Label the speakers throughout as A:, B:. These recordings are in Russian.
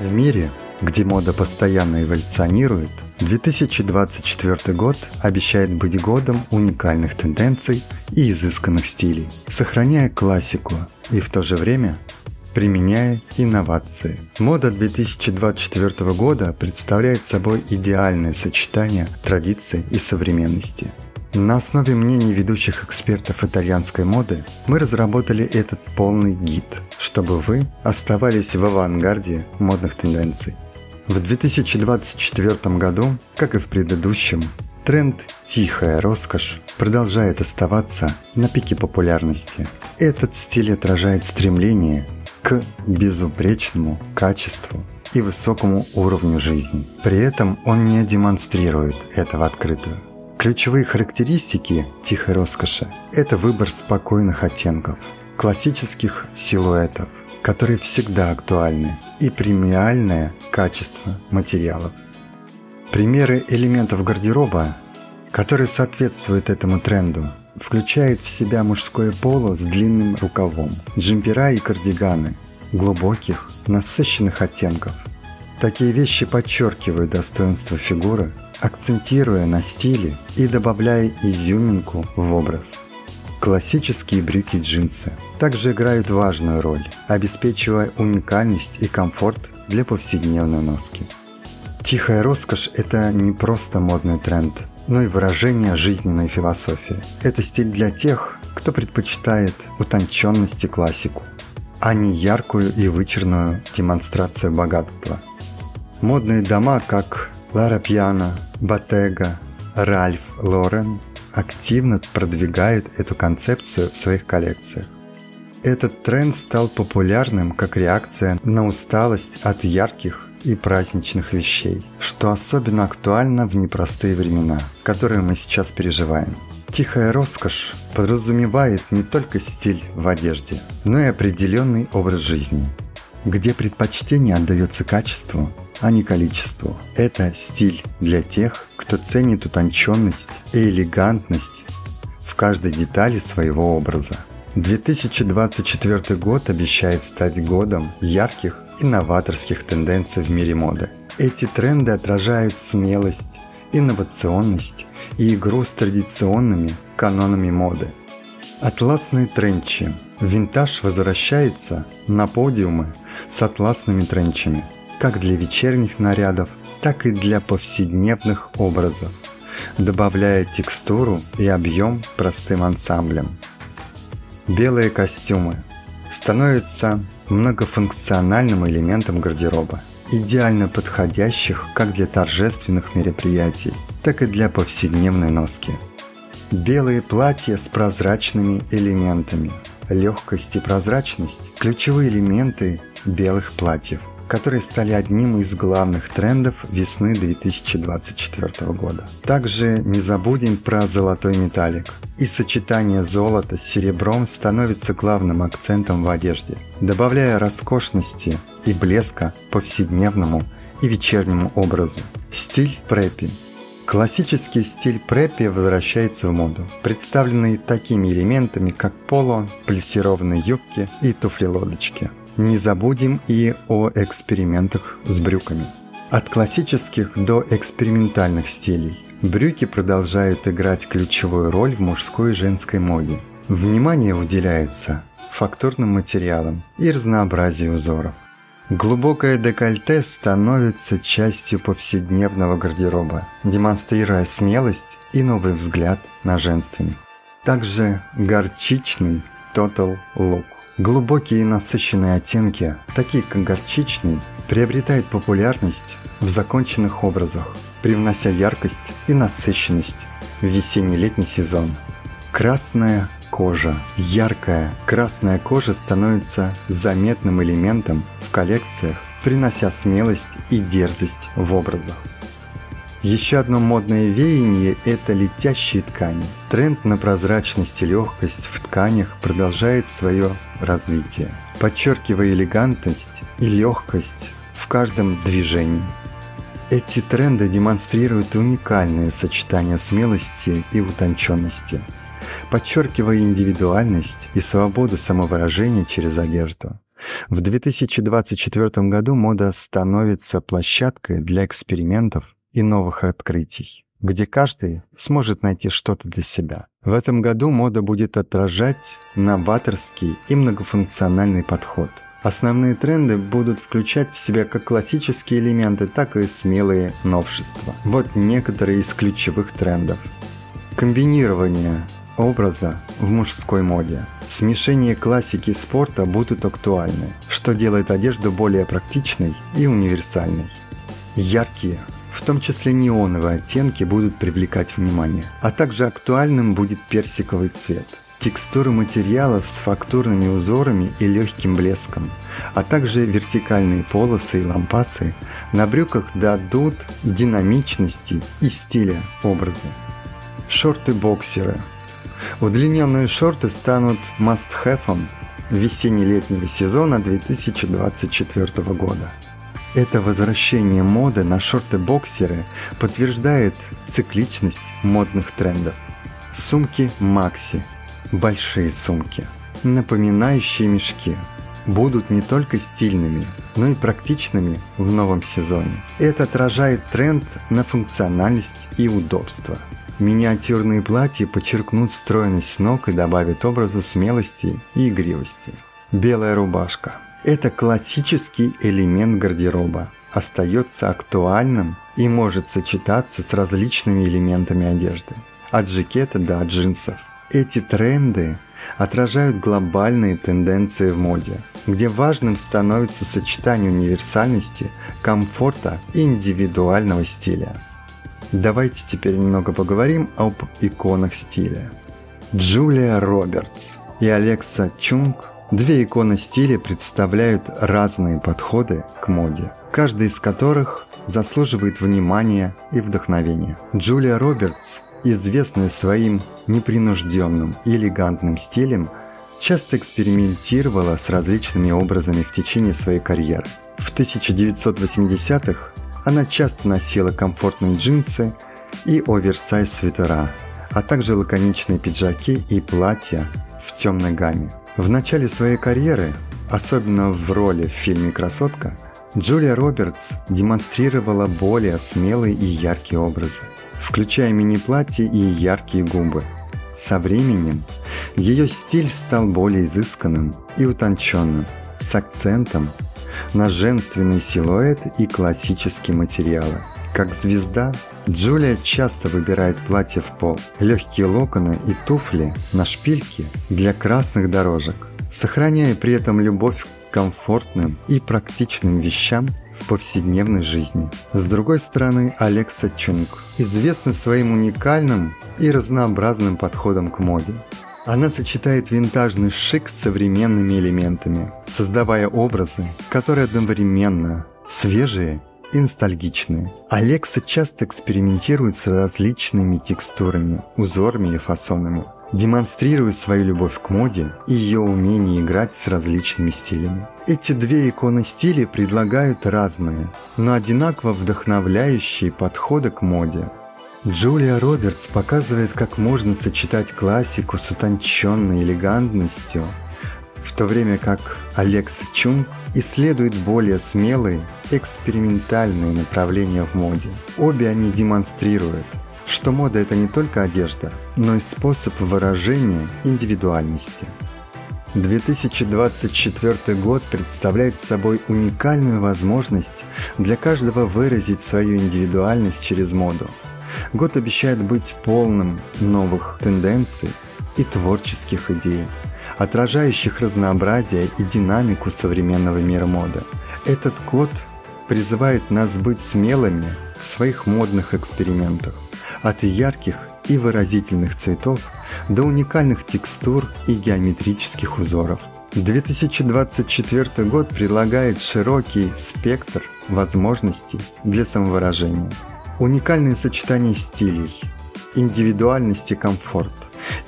A: В мире, где мода постоянно эволюционирует, 2024 год обещает быть годом уникальных тенденций и изысканных стилей, сохраняя классику и в то же время применяя инновации. Мода 2024 года представляет собой идеальное сочетание традиций и современности. На основе мнений ведущих экспертов итальянской моды мы разработали этот полный гид, чтобы вы оставались в авангарде модных тенденций. В 2024 году, как и в предыдущем, тренд «тихая роскошь» продолжает оставаться на пике популярности. Этот стиль отражает стремление к безупречному качеству и высокому уровню жизни. При этом он не демонстрирует этого открытую. Ключевые характеристики тихой роскоши – это выбор спокойных оттенков, классических силуэтов, которые всегда актуальны, и премиальное качество материалов. Примеры элементов гардероба, которые соответствуют этому тренду, включают в себя мужское поло с длинным рукавом, джемпера и кардиганы, глубоких, насыщенных оттенков. Такие вещи подчеркивают достоинство фигуры акцентируя на стиле и добавляя изюминку в образ. Классические брюки-джинсы также играют важную роль, обеспечивая уникальность и комфорт для повседневной носки. Тихая роскошь – это не просто модный тренд, но и выражение жизненной философии. Это стиль для тех, кто предпочитает утонченность и классику, а не яркую и вычурную демонстрацию богатства. Модные дома, как Лара Пьяна, Bottega, Ральф Лорен активно продвигают эту концепцию в своих коллекциях. Этот тренд стал популярным как реакция на усталость от ярких и праздничных вещей, что особенно актуально в непростые времена, которые мы сейчас переживаем. Тихая роскошь подразумевает не только стиль в одежде, но и определенный образ жизни, где предпочтение отдается качеству, а не количеству. Это стиль для тех, кто ценит утонченность и элегантность в каждой детали своего образа. 2024 год обещает стать годом ярких и новаторских тенденций в мире моды. Эти тренды отражают смелость, инновационность и игру с традиционными канонами моды. Атласные тренчи. Винтаж возвращается на подиумы с атласными тренчами – как для вечерних нарядов, так и для повседневных образов, добавляя текстуру и объем простым ансамблем. Белые костюмы становятся многофункциональным элементом гардероба, идеально подходящих как для торжественных мероприятий, так и для повседневной носки. Белые платья с прозрачными элементами. Легкость и прозрачность – ключевые элементы белых платьев которые стали одним из главных трендов весны 2024 года. Также не забудем про золотой металлик. И сочетание золота с серебром становится главным акцентом в одежде, добавляя роскошности и блеска повседневному и вечернему образу. Стиль преппи Классический стиль преппи возвращается в моду, представленный такими элементами, как поло, плессированные юбки и туфли-лодочки – не забудем и о экспериментах с брюками. От классических до экспериментальных стилей брюки продолжают играть ключевую роль в мужской и женской моде. Внимание уделяется фактурным материалам и разнообразию узоров. Глубокое декольте становится частью повседневного гардероба, демонстрируя смелость и новый взгляд на женственность. Также горчичный Total Look Глубокие и насыщенные оттенки, такие как горчичный, приобретают популярность в законченных образах, привнося яркость и насыщенность в весенне-летний сезон. Красная кожа. Яркая красная кожа становится заметным элементом в коллекциях, принося смелость и дерзость в образах. Еще одно модное веяние – это летящие ткани. Тренд на прозрачность и легкость в тканях продолжает свое развитие, подчеркивая элегантность и легкость в каждом движении. Эти тренды демонстрируют уникальное сочетание смелости и утонченности, подчеркивая индивидуальность и свободу самовыражения через одежду. В 2024 году мода становится площадкой для экспериментов и новых открытий, где каждый сможет найти что-то для себя. В этом году мода будет отражать новаторский и многофункциональный подход. Основные тренды будут включать в себя как классические элементы, так и смелые новшества. Вот некоторые из ключевых трендов. Комбинирование образа в мужской моде. Смешение классики и спорта будут актуальны, что делает одежду более практичной и универсальной. Яркие, в том числе неоновые оттенки будут привлекать внимание, а также актуальным будет персиковый цвет. Текстуры материалов с фактурными узорами и легким блеском, а также вертикальные полосы и лампасы на брюках дадут динамичности и стиля образу. Шорты-боксеры – Удлиненные шорты станут must-have весенне-летнего сезона 2024 года. Это возвращение моды на шорты-боксеры подтверждает цикличность модных трендов. Сумки Макси, большие сумки, напоминающие мешки, будут не только стильными, но и практичными в новом сезоне. Это отражает тренд на функциональность и удобство – Миниатюрные платья подчеркнут стройность ног и добавят образу смелости и игривости. Белая рубашка – это классический элемент гардероба, остается актуальным и может сочетаться с различными элементами одежды, от жакета до джинсов. Эти тренды отражают глобальные тенденции в моде, где важным становится сочетание универсальности, комфорта и индивидуального стиля. Давайте теперь немного поговорим об иконах стиля. Джулия Робертс и Алекса Чунг Две иконы стиля представляют разные подходы к моде, каждый из которых заслуживает внимания и вдохновения. Джулия Робертс, известная своим непринужденным и элегантным стилем, часто экспериментировала с различными образами в течение своей карьеры. В 1980-х она часто носила комфортные джинсы и оверсайз свитера, а также лаконичные пиджаки и платья в темной гамме. В начале своей карьеры, особенно в роли в фильме «Красотка», Джулия Робертс демонстрировала более смелые и яркие образы, включая мини-платье и яркие губы. Со временем ее стиль стал более изысканным и утонченным, с акцентом на женственный силуэт и классические материалы. Как звезда, Джулия часто выбирает платье в пол, легкие локоны и туфли на шпильке для красных дорожек, сохраняя при этом любовь к комфортным и практичным вещам в повседневной жизни. С другой стороны, Алекса Чунг известна своим уникальным и разнообразным подходом к моде. Она сочетает винтажный шик с современными элементами, создавая образы, которые одновременно свежие и ностальгичные. Алекса часто экспериментирует с различными текстурами, узорами и фасонами, демонстрируя свою любовь к моде и ее умение играть с различными стилями. Эти две иконы стиля предлагают разные, но одинаково вдохновляющие подходы к моде – Джулия Робертс показывает, как можно сочетать классику с утонченной элегантностью, в то время как Алекс Чунг исследует более смелые, экспериментальные направления в моде. Обе они демонстрируют, что мода – это не только одежда, но и способ выражения индивидуальности. 2024 год представляет собой уникальную возможность для каждого выразить свою индивидуальность через моду – Год обещает быть полным новых тенденций и творческих идей, отражающих разнообразие и динамику современного мира моды. Этот год призывает нас быть смелыми в своих модных экспериментах, от ярких и выразительных цветов до уникальных текстур и геометрических узоров. 2024 год предлагает широкий спектр возможностей для самовыражения – Уникальное сочетание стилей, индивидуальность и комфорт,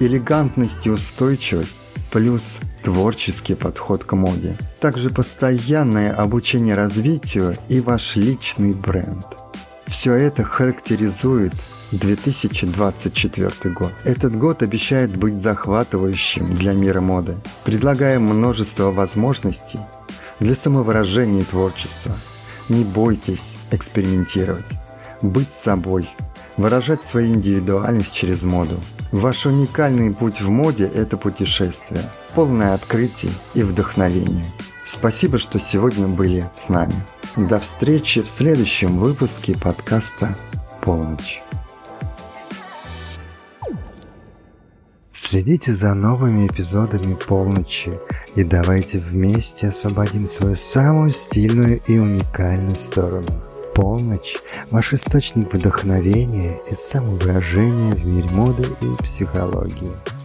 A: элегантность и устойчивость, плюс творческий подход к моде. Также постоянное обучение развитию и ваш личный бренд. Все это характеризует 2024 год. Этот год обещает быть захватывающим для мира моды, предлагая множество возможностей для самовыражения и творчества. Не бойтесь экспериментировать, быть собой, выражать свою индивидуальность через моду. Ваш уникальный путь в моде – это путешествие, полное открытий и вдохновения. Спасибо, что сегодня были с нами. До встречи в следующем выпуске подкаста «Полночь». Следите за новыми эпизодами «Полночи» и давайте вместе освободим свою самую стильную и уникальную сторону. Полночь – ваш источник вдохновения и самовыражения в мире моды и психологии.